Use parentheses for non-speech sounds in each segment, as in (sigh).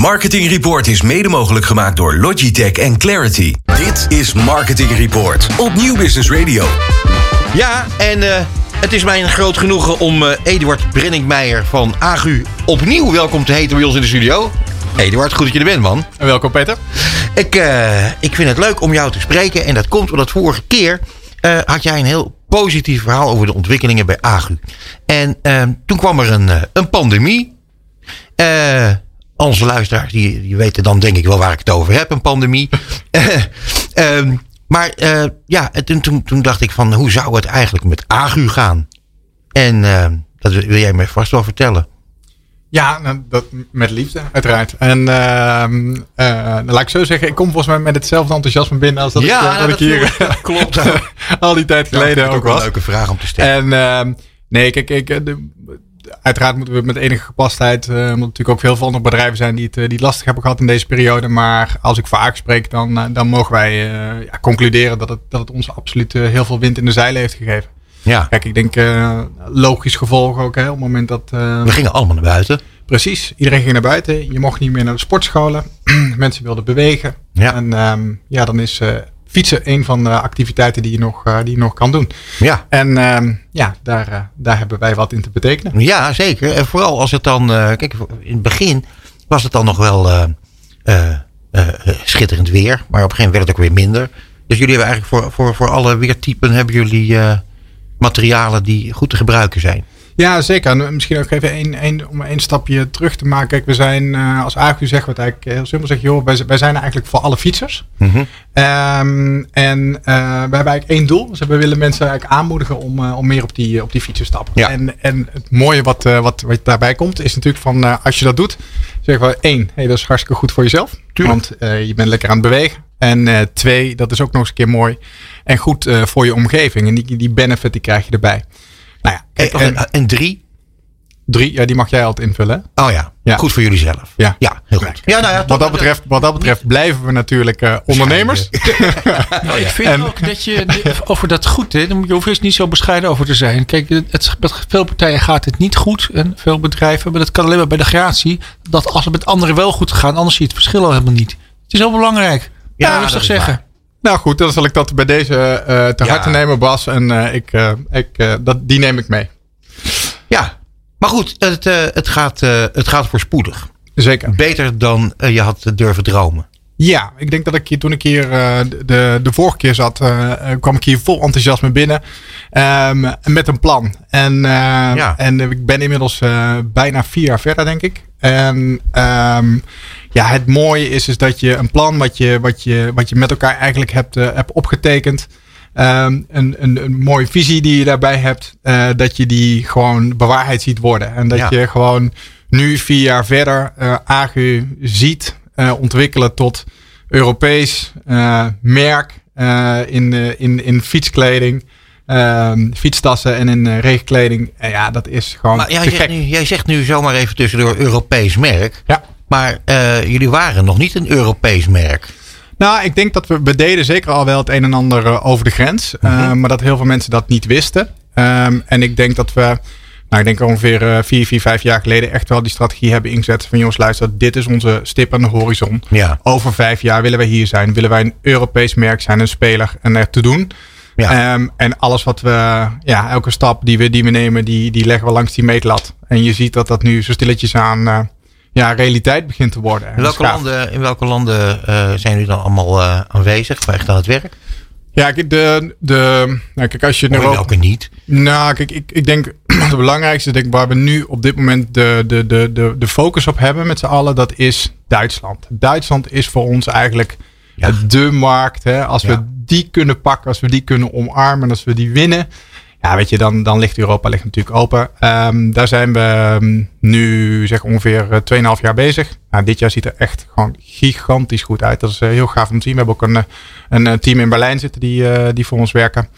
Marketing Report is mede mogelijk gemaakt door Logitech en Clarity. Dit is Marketing Report op Nieuw Business Radio. Ja, en uh, het is mij een groot genoegen om uh, Eduard Brenningmeijer van Agu opnieuw welkom te heten bij ons in de studio. Eduard, goed dat je er bent, man. En welkom, Peter. Ik, uh, ik vind het leuk om jou te spreken. En dat komt omdat vorige keer had jij een heel positief verhaal over de ontwikkelingen bij Agu. En toen kwam er een, een pandemie. Eh onze luisteraars die, die weten dan denk ik wel waar ik het over heb, een pandemie. um, (laughs) maar uh, ja, toen, toen, toen dacht ik van hoe zou het eigenlijk met Agu gaan? En uh, dat wil jij me vast wel vertellen. Ja, nou, dat, met liefde, uiteraard. En uh, uh, laat ik zo zeggen, ik kom volgens mij met hetzelfde enthousiasme binnen als dat, ja, ik, dat, dat ik hier (laughs) klopt. al die tijd geleden ja, ook, ook was. een leuke vraag om te stellen. En nee, kijk, ik, de, uiteraard moeten we met enige gepastheid, uh, omdat er natuurlijk ook veel van andere bedrijven zijn die het, die het lastig hebben gehad in deze periode. Maar als ik vaak spreek, dan, uh, dan mogen wij uh, ja, concluderen dat het, dat het ons absoluut heel veel wind in de zeilen heeft gegeven. Ja. Kijk, ik denk logisch gevolg ook. Hè, op het moment dat. we gingen allemaal naar buiten. Precies, iedereen ging naar buiten. Je mocht niet meer naar de sportscholen. (clears throat) Mensen wilden bewegen. Ja. En um, ja, dan is fietsen een van de activiteiten die je nog, uh, die je nog kan doen. Ja. En uh, ja, daar, uh, daar hebben wij wat in te betekenen. Ja, zeker. En vooral als het dan, kijk, in het begin was het dan nog wel schitterend weer. Maar op een gegeven moment werd het ook weer minder. Dus jullie hebben eigenlijk voor, voor, voor alle weertypen hebben jullie materialen die goed te gebruiken zijn. Ja, zeker. En misschien ook even een, een, om een stapje terug te maken. Kijk, we zijn uh, als AGU zeggen we het eigenlijk heel simpel. Zeg, joh, wij, wij zijn eigenlijk voor alle fietsers. Mm -hmm. um, en uh, we hebben eigenlijk één doel. Dus we willen mensen eigenlijk aanmoedigen om, uh, om meer op die, op die fiets te stappen. Ja. En, en het mooie wat, wat, wat daarbij komt, is natuurlijk van als je dat doet, zeggen we één, hey, dat is hartstikke goed voor jezelf. Tuurlijk. Want je bent lekker aan het bewegen. En twee, dat is ook nog eens een keer mooi en goed voor je omgeving. En die, die benefit die krijg je erbij. Nou ja, kijk, en, en, en, drie? Drie, ja, die mag jij altijd invullen. Oh ja, ja. goed voor jullie zelf. Ja, ja heel goed. Ja, nou ja, wat, dat betreft, wat dat betreft blijven we natuurlijk uh, ondernemers. (laughs) nou, ik vind en, ook dat je over dat goed, hè, je hoeft er niet zo bescheiden over te zijn. Kijk, het, met veel partijen gaat het niet goed en veel bedrijven, maar dat kan alleen maar bij de gratie. Dat als het met anderen wel goed gaat, anders zie je het verschil al helemaal niet. Het is heel belangrijk. Ja, ja rustig zeggen. Nou goed, dan zal ik dat bij deze uh, te ja. harte nemen, Bas. En uh, ik, uh, ik, dat, die neem ik mee. Ja, maar goed, het, het, gaat, het gaat voorspoedig. Zeker. Beter dan je had durven dromen. Ja, ik denk dat ik hier toen ik hier uh, de, de vorige keer zat, uh, kwam ik hier vol enthousiasme binnen. Um, met een plan. En, uh, ja. en ik ben inmiddels bijna vier jaar verder, denk ik. En um, ja, het mooie is, is dat je een plan wat je, wat je, wat je met elkaar eigenlijk hebt, hebt opgetekend. Um, een, een, een mooie visie die je daarbij hebt. dat je die gewoon bewaarheid ziet worden. En dat Ja. je gewoon nu vier jaar verder AGU ziet uh, ontwikkelen tot Europees uh, merk uh, in, in, in fietskleding, fietstassen en in regenkleding. En ja, dat is gewoon. Maar ja, jij, gek. zegt nu, jij zegt nu zomaar even tussendoor Europees merk. Ja. Maar jullie waren nog niet een Europees merk. Nou, ik denk dat we, we deden zeker al wel het een en ander over de grens. Mhm. Uh, maar dat heel veel mensen dat niet wisten. Um, en ik denk dat we, nou ik denk ongeveer uh, vier, vier, vijf jaar geleden echt wel die strategie hebben ingezet. Van jongens, luister, dit is onze stip aan de horizon. Ja. Over vijf jaar willen wij hier zijn. Willen wij een Europees merk zijn, een speler en er te doen. Ja. Um, en alles wat we, ja, elke stap die we, die we nemen, die, die leggen we langs die meetlat. En je ziet dat dat nu zo stilletjes aan uh, ja, realiteit begint te worden. In welke landen, in welke landen uh, zijn jullie dan allemaal uh, aanwezig? Waar echt aan het werk? Ja, kijk, de, de, nou, kijk als je Of in welke niet? Nou, kijk, ik, ik denk (clears throat) het belangrijkste, denk waar we nu op dit moment de, de, de, de, de focus op hebben met z'n allen, dat is Duitsland. Duitsland is voor ons eigenlijk Ja. de markt. Hè? Als Ja. we die kunnen pakken, als we die kunnen omarmen, als we die winnen. Ja, weet je, dan, dan ligt Europa ligt natuurlijk open. Ehm, daar zijn we ehm, nu zeg ongeveer eh, 2,5 jaar bezig. Nou, dit jaar ziet er echt gewoon gigantisch goed uit. Dat is eh, heel gaaf om te zien. We hebben ook een, eh, een eh, team in Berlijn zitten die, eh, die voor ons werken.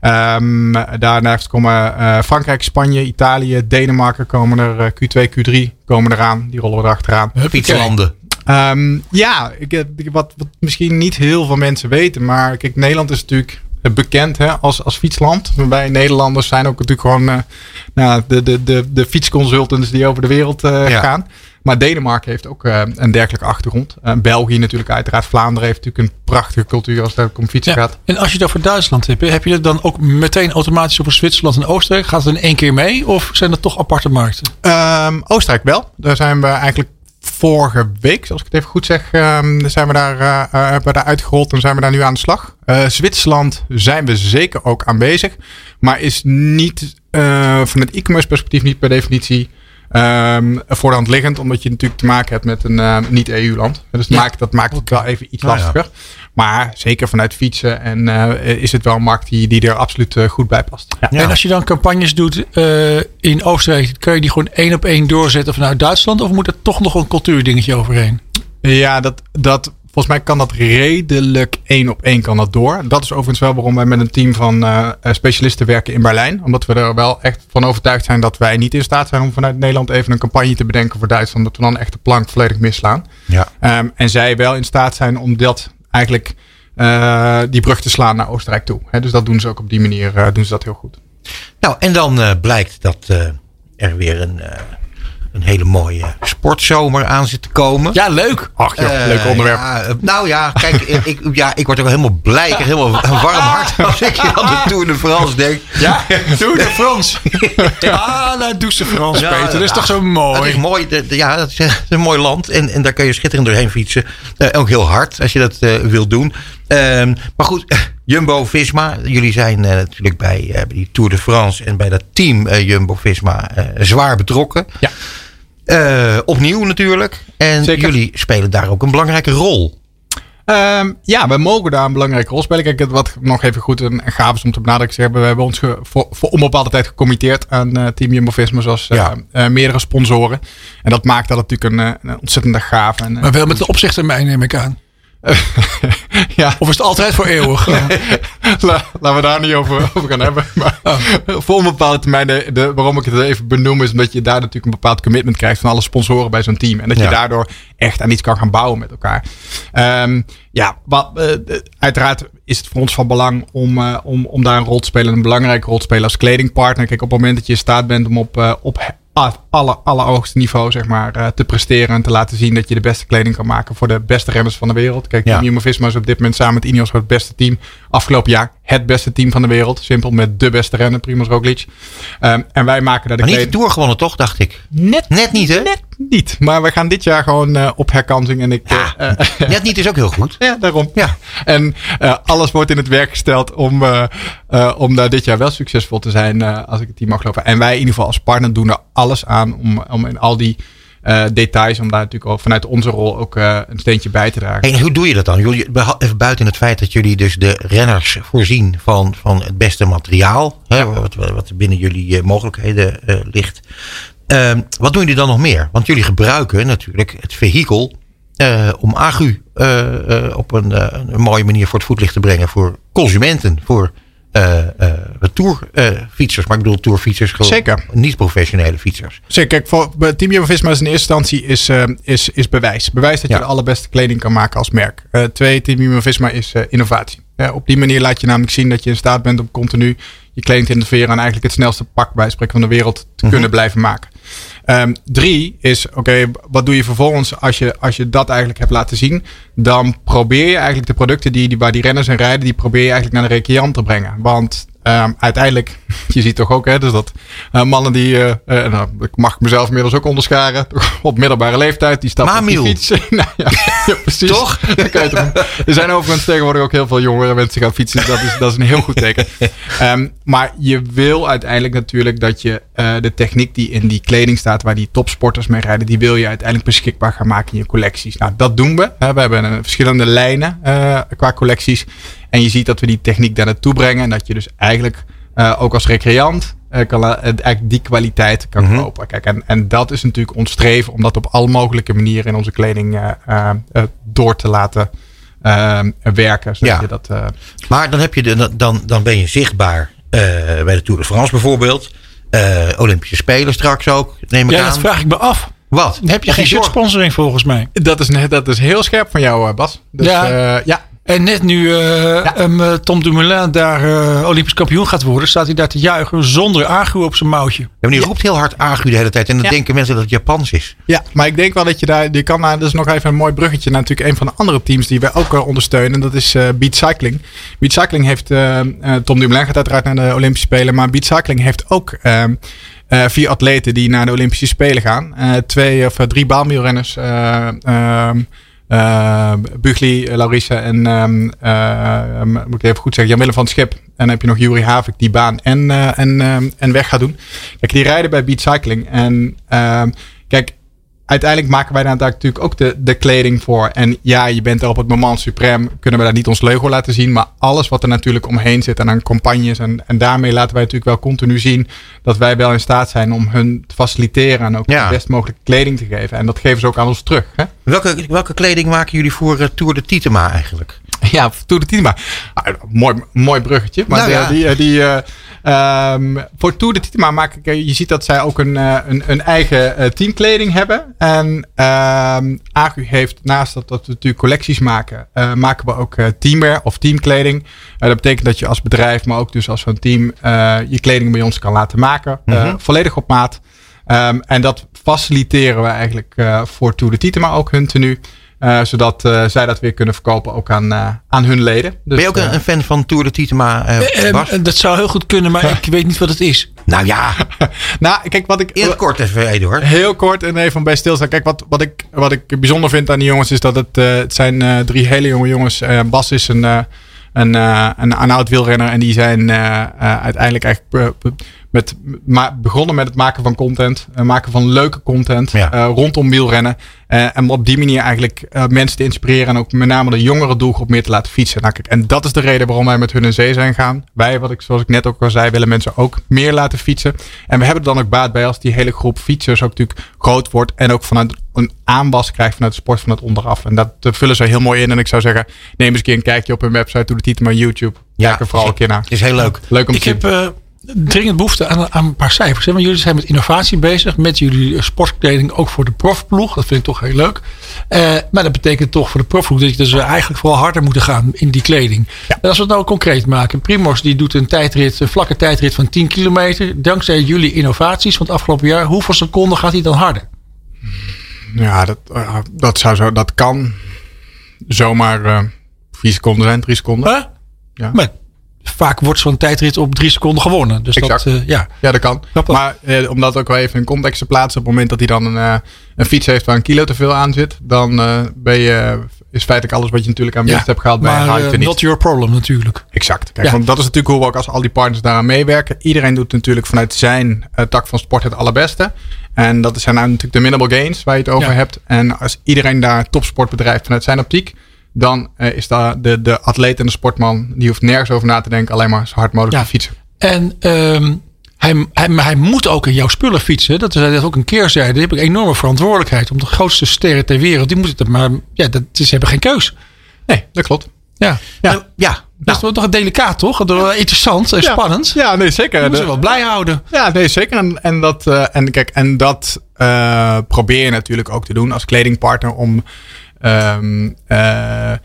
Ehm, daarnaast komen eh, Frankrijk, Spanje, Italië, Denemarken komen er. eh, Q2, Q3 komen eraan. Die rollen we erachteraan. Fietslanden. Ehm, ja, ik- wat, wat misschien niet heel veel mensen weten. Maar kijk, Nederland is natuurlijk bekend hè, als, als fietsland. Wij Nederlanders zijn ook natuurlijk gewoon eh, nou, de, de, de, de fietsconsultants die over de wereld eh, Ja. gaan. Maar Denemarken heeft ook een dergelijke achtergrond. België natuurlijk uiteraard. Vlaanderen heeft natuurlijk een prachtige cultuur als het om fietsen gaat. En als je dat voor Duitsland hebt, heb je dat dan ook meteen automatisch over Zwitserland en Oostenrijk? Gaat het in één keer mee of zijn dat toch aparte markten? Um, Oostenrijk wel. Daar zijn we eigenlijk vorige week, als ik het even goed zeg, um, zijn we daar, uh, hebben we daar uitgerold en zijn we daar nu aan de slag. Uh, Zwitserland zijn we zeker ook aanwezig, maar is niet van het e-commerce perspectief niet per definitie um, voor de hand liggend, omdat je natuurlijk te maken hebt met een niet-EU-land. Dus ja. maakt, dat maakt het wel even iets lastiger. ja. Maar zeker vanuit fietsen en uh, is het wel een markt die, die er absoluut uh, goed bij past. Ja. En als je dan campagnes doet uh, in Oostenrijk, kun je die gewoon één op één doorzetten vanuit Duitsland? Of moet er toch nog een cultuurdingetje overheen? Ja, dat, dat, volgens mij kan dat redelijk één op één kan dat door. Dat is overigens wel waarom wij met een team van specialisten werken in Berlijn. Omdat we er wel echt van overtuigd zijn dat wij niet in staat zijn om vanuit Nederland even een campagne te bedenken voor Duitsland. Dat we dan echt de plank volledig misslaan. Ja. Um, en zij wel in staat zijn om dat eigenlijk uh, die brug te slaan naar Oostenrijk toe. dus dat doen ze ook op die manier, uh, doen ze dat heel goed. Nou, en dan blijkt dat er weer een een hele mooie sportzomer aan zit te komen. Ja, leuk. Ach ja, leuk onderwerp. Ja, nou ja, kijk, ik, ja, ik word ook helemaal blij. Ik helemaal een warm hart als ik aan de Tour de France denk. Ja, Tour de France. (laughs) ah, nou, Douce France, ja, Peter. Dat is toch zo mooi. Dat is mooi. ja, dat is een mooi land. En, en daar kun je schitterend doorheen fietsen. Uh, ook heel hard, als je dat uh, wil doen. Um, maar goed, Jumbo-Visma. Jullie zijn uh, natuurlijk bij, bij, die Tour de France en bij dat team Jumbo-Visma zwaar betrokken. Ja. Uh, opnieuw natuurlijk. En jullie spelen daar ook een belangrijke rol. Um, ja, we mogen daar een belangrijke rol spelen. Kijk, wat nog even goed en gaaf is om te benadrukken. We hebben ons ge, voor, voor onbepaalde tijd gecommitteerd aan uh, Team Jumbo-Visma. Zoals ja. uh, meerdere sponsoren. En dat maakt dat natuurlijk een, een ontzettend gaaf. En, maar wel met de opzicht mij neem ik aan. (laughs) ja. Of is het altijd voor eeuwig? (laughs) laten we daar niet over, over gaan hebben. Maar oh. voor een bepaalde termijn, de, waarom ik het even benoem, is omdat je daar natuurlijk een bepaald commitment krijgt van alle sponsoren bij zo'n team. En dat je daardoor echt aan iets kan gaan bouwen met elkaar. Um, ja, wat, uh, uiteraard is het voor ons van belang om, uh, om, om daar een rol te spelen, een belangrijke rol te spelen als kledingpartner. Kijk, op het moment dat je in staat bent om op, uh, op alle, alle hoogste niveau zeg maar, uh, te presteren en te laten zien dat je de beste kleding kan maken voor de beste renners van de wereld. Kijk, ja. Jumbo-Visma is op dit moment samen met Ineos het beste team. Afgelopen jaar het beste team van de wereld. Simpel met de beste renner, Primoz Roglic. Um, en wij maken daar de Maar niet de Tour gewonnen toch, dacht ik? Net, net niet, hè? Net niet. Maar we gaan dit jaar gewoon uh, op herkansing. En ik, ja, uh, net niet is ook heel goed. (laughs) Ja, daarom. Ja. En uh, alles wordt in het werk gesteld om, om daar dit jaar wel succesvol te zijn, als ik het team mag geloven. En wij in ieder geval als partner doen er alles aan om, om in al die uh, details. Om daar natuurlijk ook vanuit onze rol ook uh, een steentje bij te dragen. En hoe doe je dat dan? Jullie, even buiten het feit dat jullie dus de renners voorzien van, van het beste materiaal. Hè, wat, wat binnen jullie uh, mogelijkheden ligt. Ehm, wat doen jullie dan nog meer? Want jullie gebruiken natuurlijk het vehikel om agu op een, een mooie manier voor het voetlicht te brengen. Voor consumenten, voor tourfietsers. maar ik bedoel tourfietsers. Zeker. Niet professionele fietsers. Zeker. Kijk, voor Team Jumbo-Visma is in eerste instantie is, is, is bewijs. Bewijs dat je de allerbeste kleding kan maken als merk. twee, Team Jumbo-Visma is innovatie. op die manier laat je namelijk zien dat je in staat bent om continu je kleding te innoveren en eigenlijk het snelste pak bij spreken van de wereld te mhm. kunnen blijven maken. Um, drie is, oké, wat doe je vervolgens als je, als je dat eigenlijk hebt laten zien? Dan probeer je eigenlijk de producten die, die, waar die renners en rijden, die probeer je eigenlijk naar de recreant te brengen. Want Um, uiteindelijk, (laughs) je ziet toch ook, hè, dus dat uh, mannen die, uh, uh, nou, ik mag mezelf inmiddels ook onderscharen, (laughs) op middelbare leeftijd, die stappen Mamiel. op die fiets. nou, (laughs) ja, ja, precies. Toch? er zijn overigens tegenwoordig ook heel veel jongere mensen gaan fietsen, dat is, dat is een heel goed teken. Um, maar je wil uiteindelijk natuurlijk dat je de techniek die in die kleding staat, waar die topsporters mee rijden, die wil je uiteindelijk beschikbaar gaan maken in je collecties. Nou, dat doen we. Hè. We hebben verschillende lijnen qua collecties. En je ziet dat we die techniek daar naartoe brengen. En dat je dus eigenlijk uh, ook als recreant uh, kan, uh, eigenlijk die kwaliteit kan mm -hmm. kopen. Kijk, en, en dat is natuurlijk ons streven om dat op alle mogelijke manieren in onze kleding door te laten werken. Ja. Je dat, maar dan, heb je de, dan, dan ben je zichtbaar bij de Tour de France bijvoorbeeld. Olympische Spelen straks ook, neem ik ja, aan. dat vraag ik me af. Wat? Heb je geen shirt sponsoring volgens mij? Dat is, dat is heel scherp van jou, Bas. Dus, ja. ja. En net nu uh, Tom Dumoulin daar uh, Olympisch kampioen gaat worden, staat hij daar te juichen zonder agu op zijn mouwtje. Ja, maar die roept heel hard agu de hele tijd. En dan denken mensen dat het Japans is. Ja, maar ik denk wel dat je daar, je kan daar, dat is nog even een mooi bruggetje naar natuurlijk een van de andere teams die wij ook ondersteunen. En dat is Beat Cycling. Beat Cycling heeft, Tom Dumoulin gaat uiteraard naar de Olympische Spelen, maar Beat Cycling heeft ook ehm, vier atleten die naar de Olympische Spelen gaan. twee of drie baanwielrenners. Ehm, uh, Bugli, Larissa en um, moet ik even goed zeggen, Jan-Willem van Schip. En dan heb je nog Jury Havik die baan en, uh, en, en weg gaat doen. Kijk, die rijden bij Beat Cycling. En kijk, uiteindelijk maken wij daar natuurlijk ook de, de kleding voor. En ja, je bent er op het moment suprem. Kunnen we daar niet ons logo laten zien. Maar alles wat er natuurlijk omheen zit. En aan campagnes. En, en daarmee laten wij natuurlijk wel continu zien. Dat wij wel in staat zijn om hun te faciliteren. En ook de best mogelijke kleding te geven. En dat geven ze ook aan ons terug. Hè? Welke, welke kleding maken jullie voor uh, Tour de Titema eigenlijk? (laughs) Ja, Tour de Titema. Ah, mooi, mooi bruggetje. Maar nou, ja. die, die, die uh, Um, voor Tour de Titema maak ik, je ziet dat zij ook een, eh, een, een eigen uh, teamkleding hebben. En um, Agu heeft naast dat, dat we natuurlijk collecties maken, uh, maken we ook teamwear of teamkleding. dat betekent dat je als bedrijf, maar ook dus als zo'n team, je kleding bij ons kan laten maken. Mm volledig op maat. Um, en dat faciliteren we eigenlijk voor Tour de Titema ook hun tenue. Uh, zodat uh, zij dat weer kunnen verkopen ook aan, uh, aan hun leden. Dus, ben je ook een fan van Tour de Titema? dat zou heel goed kunnen, maar (laughs) ik weet niet wat het is. Nou ja. (laughs) nou, kijk wat ik. Heel kort even, Eduard. Heel kort en even bij stilstaan. Kijk, wat, wat, ik, wat ik bijzonder vind aan die jongens is dat het, het zijn drie hele jonge jongens. Bas is een, een, een, een, oud wielrenner en die zijn uiteindelijk eigenlijk met, begonnen met het maken van content. Uh, maken van leuke content ja. uh, rondom wielrennen. Uh, en op die manier eigenlijk mensen te inspireren. En ook met name de jongere doelgroep meer te laten fietsen. Nou, kijk, en dat is de reden waarom wij met hun in zee zijn gaan. Wij, wat ik, zoals ik net ook al zei, willen mensen ook meer laten fietsen. En we hebben er dan ook baat bij als die hele groep fietsers ook natuurlijk groot wordt. En ook vanuit een aanwas krijgt vanuit de sport van het onderaf. En dat vullen ze heel mooi in. En ik zou zeggen, neem eens een keer een kijkje op hun website. Doe de titel maar YouTube. Ja, Kijk er vooral een keer naar. is heel leuk. Leuk om ik te zien. Heb, dringend behoefte aan, aan, een paar cijfers. Want jullie zijn met innovatie bezig. Met jullie sportkleding ook voor de profploeg. Dat vind ik toch heel leuk. Uh, maar dat betekent toch voor de profploeg dat je dus eigenlijk vooral harder moeten gaan in die kleding. En als we het nou concreet maken. Primos die doet een tijdrit, een vlakke tijdrit van 10 kilometer. Dankzij jullie innovaties van het afgelopen jaar. Hoeveel seconden gaat hij dan harder? Ja, dat, uh, dat, zou zo, dat kan zomaar uh, eh, 4 seconden zijn, 3 seconden. Huh? Ja. Maar vaak wordt zo'n tijdrit op drie seconden gewonnen. Dus dat, uh, ja. ja, dat kan. Maar eh, om dat ook wel even in context te plaatsen. Op het moment dat hij dan een, uh, een fiets heeft waar een kilo te veel aan zit. Dan ben je, is feitelijk alles wat je natuurlijk aan winst hebt gehaald. Maar bij uh, not your problem natuurlijk. Exact. Kijk, want dat is natuurlijk hoe we ook als al die partners daaraan meewerken. Iedereen doet natuurlijk vanuit zijn tak van sport het allerbeste. En dat zijn nou natuurlijk de minimal gains waar je het over hebt. En als iedereen daar topsportbedrijf vanuit zijn optiek dan uh, is daar de, de atleet en de sportman, die hoeft nergens over na te denken, alleen maar zo hard mogelijk te fietsen. En um, hij, hij, hij moet ook in jouw spullen fietsen. Dat is dat ook een keerzijde. Die heb ik enorme verantwoordelijkheid. Om de grootste sterren ter wereld, die moeten het maar. Ja, dat, ze hebben geen keus. Nee, dat klopt. Ja, ja. Ja. Dat is nou. toch delicaat, toch? Dat interessant en spannend. Ja, nee, zeker. Dat moeten ze wel blij houden. Ja, nee, zeker. En, en dat, uh, en, kijk, en dat uh, probeer je natuurlijk ook te doen als kledingpartner om Um, uh, eh,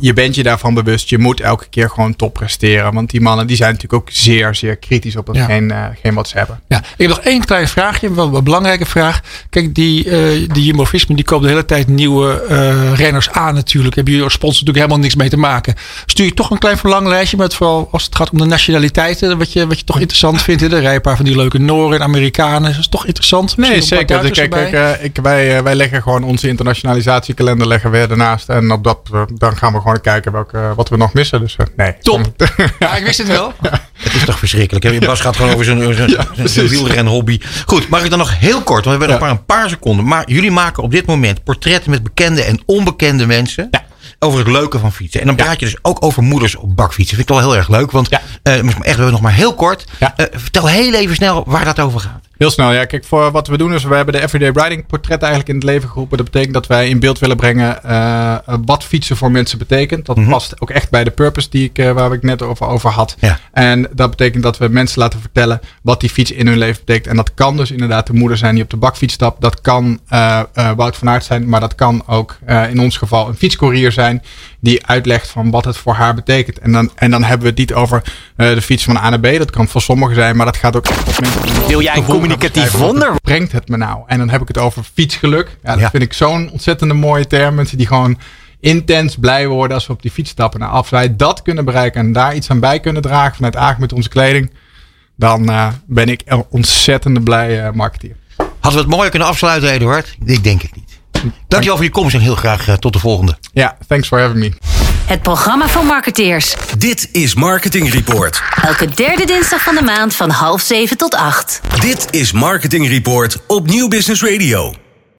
je bent je daarvan bewust. Je moet elke keer gewoon top presteren. Want die mannen die zijn natuurlijk ook zeer, zeer kritisch op hetgeen ja. uh, wat ze hebben. Ja, ik heb nog één klein vraagje. Wel een belangrijke vraag. Kijk, die, uh, die Jumbo-Visma die koopt de hele tijd nieuwe uh, renners aan natuurlijk. Hebben jullie als sponsor natuurlijk helemaal niks mee te maken. Stuur je toch een klein verlanglijstje. Met vooral als het gaat om de nationaliteiten. Wat je, wat je toch interessant vindt. Er rijden een paar van die leuke Noren en Amerikanen. Dat is toch interessant? Nee, zeker. Dus kijk, kijk ik, wij, wij leggen gewoon onze internationalisatiekalender leggen we ernaast. En op dat dan gaan we gewoon kijken welke, wat we nog missen. Dus uh, nee. Top. (laughs) ja, ik wist het wel. Het is toch verschrikkelijk. Hè? Bas gaat gewoon over zijn (laughs) wielren hobby. Goed, mag ik dan nog heel kort, want we hebben nog maar een paar seconden. Maar jullie maken op dit moment portretten met bekende en onbekende mensen. Ja over het leuke van fietsen. En dan praat je dus ook over moeders op bakfietsen. Vind ik wel heel erg leuk. Want ja. uh, echt nog maar heel kort. Uh, vertel heel even snel waar dat over gaat. Heel snel, ja. Kijk, voor wat we doen is, we hebben de Everyday Riding portret eigenlijk in het leven geroepen. Dat betekent dat wij in beeld willen brengen uh, wat fietsen voor mensen betekent. Dat mhm. past ook echt bij de purpose die ik, uh, waar ik net over, over had. Ja. En dat betekent dat we mensen laten vertellen wat die fiets in hun leven betekent. En dat kan dus inderdaad de moeder zijn die op de bakfiets stapt. Dat kan uh, Wout van Aert zijn, maar dat kan ook in ons geval een fietscourier zijn die uitlegt van wat het voor haar betekent. En dan, en dan hebben we het niet over de fiets van A naar B. Dat kan voor sommigen zijn, maar dat gaat ook echt op mensen. Wil jij een communicatief wonder? Brengt het me nou? En dan heb ik het over fietsgeluk. Ja, dat vind ik zo'n ontzettende mooie term. Mensen die gewoon intens blij worden als we op die fiets stappen. Nou, als wij dat kunnen bereiken en daar iets aan bij kunnen dragen vanuit Aag met onze kleding, dan uh, ben ik een ontzettende blij uh, marketeer. Hadden we het mooi kunnen afsluiten, Eduard? Ik denk het niet. Dankjewel voor je komst en heel graag uh, tot de volgende. Ja, thanks for having me. Het programma voor marketeers. Dit is Marketing Report. Elke derde dinsdag van de maand van half zeven tot acht. Dit is Marketing Report op Nieuw Business Radio.